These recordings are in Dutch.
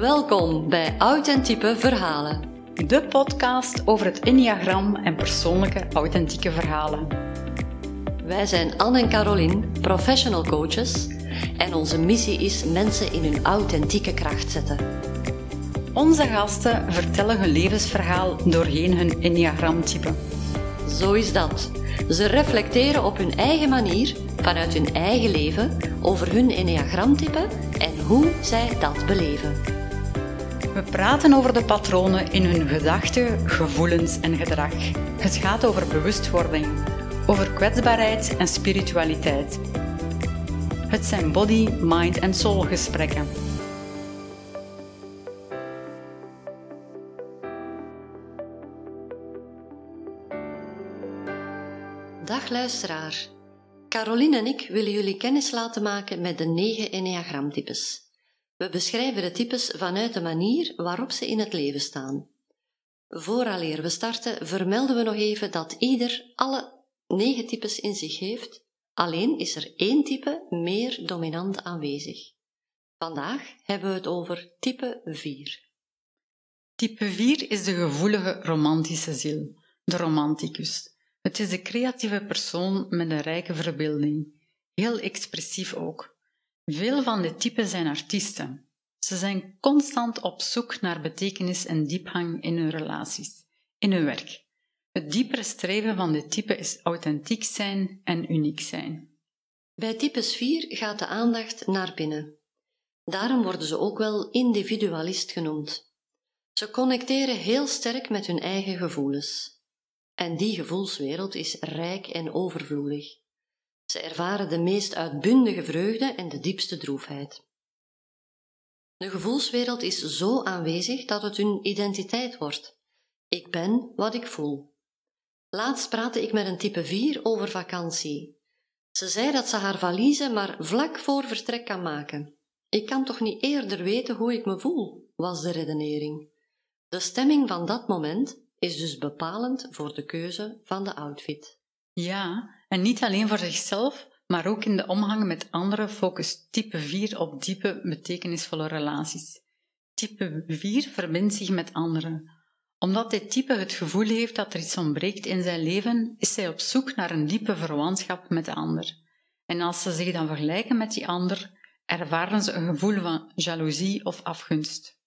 Welkom bij Authentieke Verhalen. De podcast over het Enneagram en persoonlijke authentieke verhalen. Wij zijn Anne en Caroline, professional coaches, en onze missie is mensen in hun authentieke kracht zetten. Onze gasten vertellen hun levensverhaal doorheen hun Enneagramtype. Zo is dat. Ze reflecteren op hun eigen manier, vanuit hun eigen leven, over hun Enneagramtype en hoe zij dat beleven. We praten over de patronen in hun gedachten, gevoelens en gedrag. Het gaat over bewustwording, over kwetsbaarheid en spiritualiteit. Het zijn body, mind en soul gesprekken. Dag luisteraar. Caroline en ik willen jullie kennis laten maken met de negen Enneagramtypes. We beschrijven de types vanuit de manier waarop ze in het leven staan. Vooraleer we starten, vermelden we nog even dat ieder alle negen types in zich heeft, alleen is er één type meer dominant aanwezig. Vandaag hebben we het over type 4. Type 4 is de gevoelige romantische ziel, de romanticus. Het is de creatieve persoon met een rijke verbeelding, heel expressief ook. Veel van de typen zijn artiesten. Ze zijn constant op zoek naar betekenis en diepgang in hun relaties, in hun werk. Het diepere streven van dit type is authentiek zijn en uniek zijn. Bij types 4 gaat de aandacht naar binnen. Daarom worden ze ook wel individualist genoemd. Ze connecteren heel sterk met hun eigen gevoelens. En die gevoelswereld is rijk en overvloedig. Ze ervaren de meest uitbundige vreugde en de diepste droefheid. De gevoelswereld is zo aanwezig dat het hun identiteit wordt. Ik ben wat ik voel. Laatst praatte ik met een type 4 over vakantie. Ze zei dat ze haar valise maar vlak voor vertrek kan maken. Ik kan toch niet eerder weten hoe ik me voel, was de redenering. De stemming van dat moment is dus bepalend voor de keuze van de outfit. Ja, en niet alleen voor zichzelf, maar ook in de omgang met anderen focust type 4 op diepe, betekenisvolle relaties. Type 4 verbindt zich met anderen. Omdat dit type het gevoel heeft dat er iets ontbreekt in zijn leven, is hij op zoek naar een diepe verwantschap met de ander. En als ze zich dan vergelijken met die ander, ervaren ze een gevoel van jaloezie of afgunst.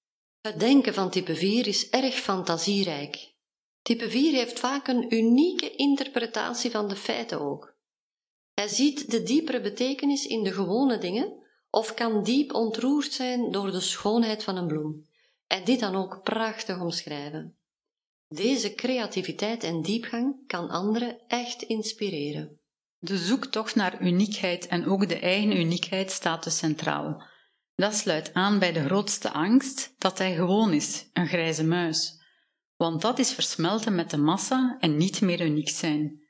Het denken van type 4 is erg fantasierijk. Type 4 heeft vaak een unieke interpretatie van de feiten ook. Hij ziet de diepere betekenis in de gewone dingen of kan diep ontroerd zijn door de schoonheid van een bloem en dit dan ook prachtig omschrijven. Deze creativiteit en diepgang kan anderen echt inspireren. De zoektocht naar uniekheid en ook de eigen uniekheid staat dus centraal. Dat sluit aan bij de grootste angst dat hij gewoon is, een grijze muis want dat is versmelten met de massa en niet meer uniek zijn.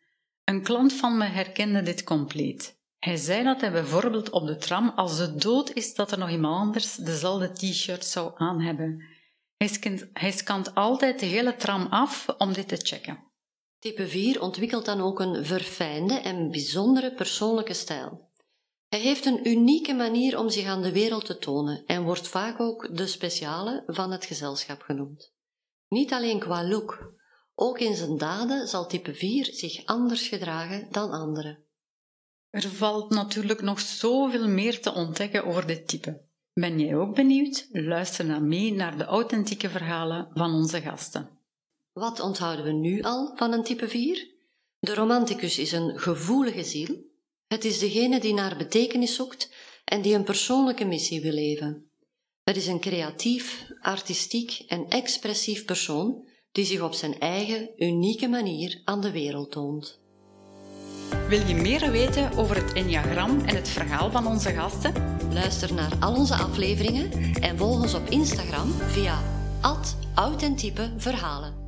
Een klant van me herkende dit compleet. Hij zei dat hij bijvoorbeeld op de tram als de dood is dat er nog iemand anders dezelfde t-shirt zou aan hebben. Hij scant, hij scant altijd de hele tram af om dit te checken. Type 4 ontwikkelt dan ook een verfijnde en bijzondere persoonlijke stijl. Hij heeft een unieke manier om zich aan de wereld te tonen en wordt vaak ook de speciale van het gezelschap genoemd. Niet alleen qua look, ook in zijn daden zal type 4 zich anders gedragen dan anderen. Er valt natuurlijk nog zoveel meer te ontdekken over dit type. Ben jij ook benieuwd? Luister dan mee naar de authentieke verhalen van onze gasten. Wat onthouden we nu al van een type 4? De romanticus is een gevoelige ziel. Het is degene die naar betekenis zoekt en die een persoonlijke missie wil leven. Het is een creatief, artistiek en expressief persoon die zich op zijn eigen unieke manier aan de wereld toont. Wil je meer weten over het Enneagram en het verhaal van onze gasten? Luister naar al onze afleveringen en volg ons op Instagram via authentiepe verhalen.